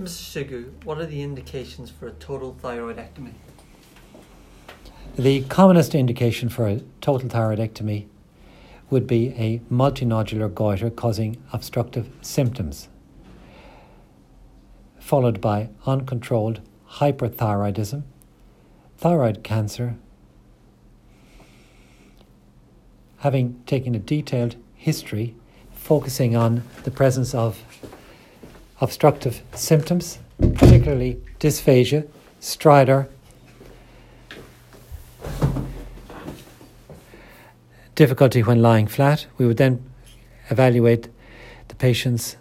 Mr. Shigu, what are the indications for a total thyroidectomy? The commonest indication for a total thyroidectomy would be a multinodular goiter causing obstructive symptoms, followed by uncontrolled hyperthyroidism, thyroid cancer. Having taken a detailed history focusing on the presence of obstructive symptoms, particularly dysphagia, stridor, difficulty when lying flat. We would then evaluate the patient's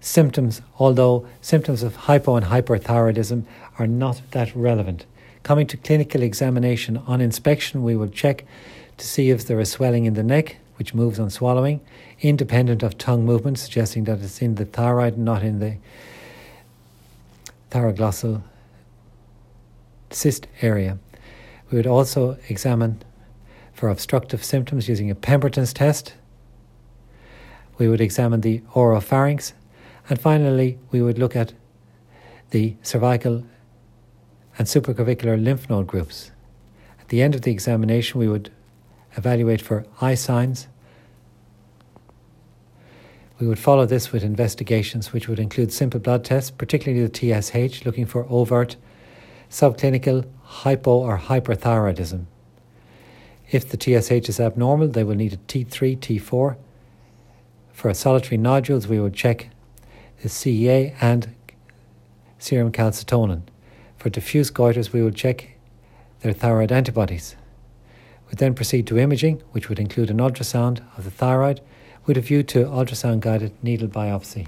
symptoms, although symptoms of hypo and hyperthyroidism are not that relevant. Coming to clinical examination on inspection, we will check to see if there is swelling in the neck, which moves on swallowing, independent of tongue movement, suggesting that it's in the thyroid, not in the thyroglossal cyst area. We would also examine for obstructive symptoms using a Pemberton's test. We would examine the oropharynx. And finally, we would look at the cervical and supraclavicular lymph node groups. At the end of the examination, we would evaluate for eye signs. We would follow this with investigations which would include simple blood tests, particularly the TSH, looking for overt subclinical hypo or hyperthyroidism. If the TSH is abnormal, they will need a T3, T4. For solitary nodules, we would check the CEA and serum calcitonin. For diffuse goiters, we would check their thyroid antibodies. We then proceed to imaging, which would include an ultrasound of the thyroid with a view to ultrasound guided needle biopsy.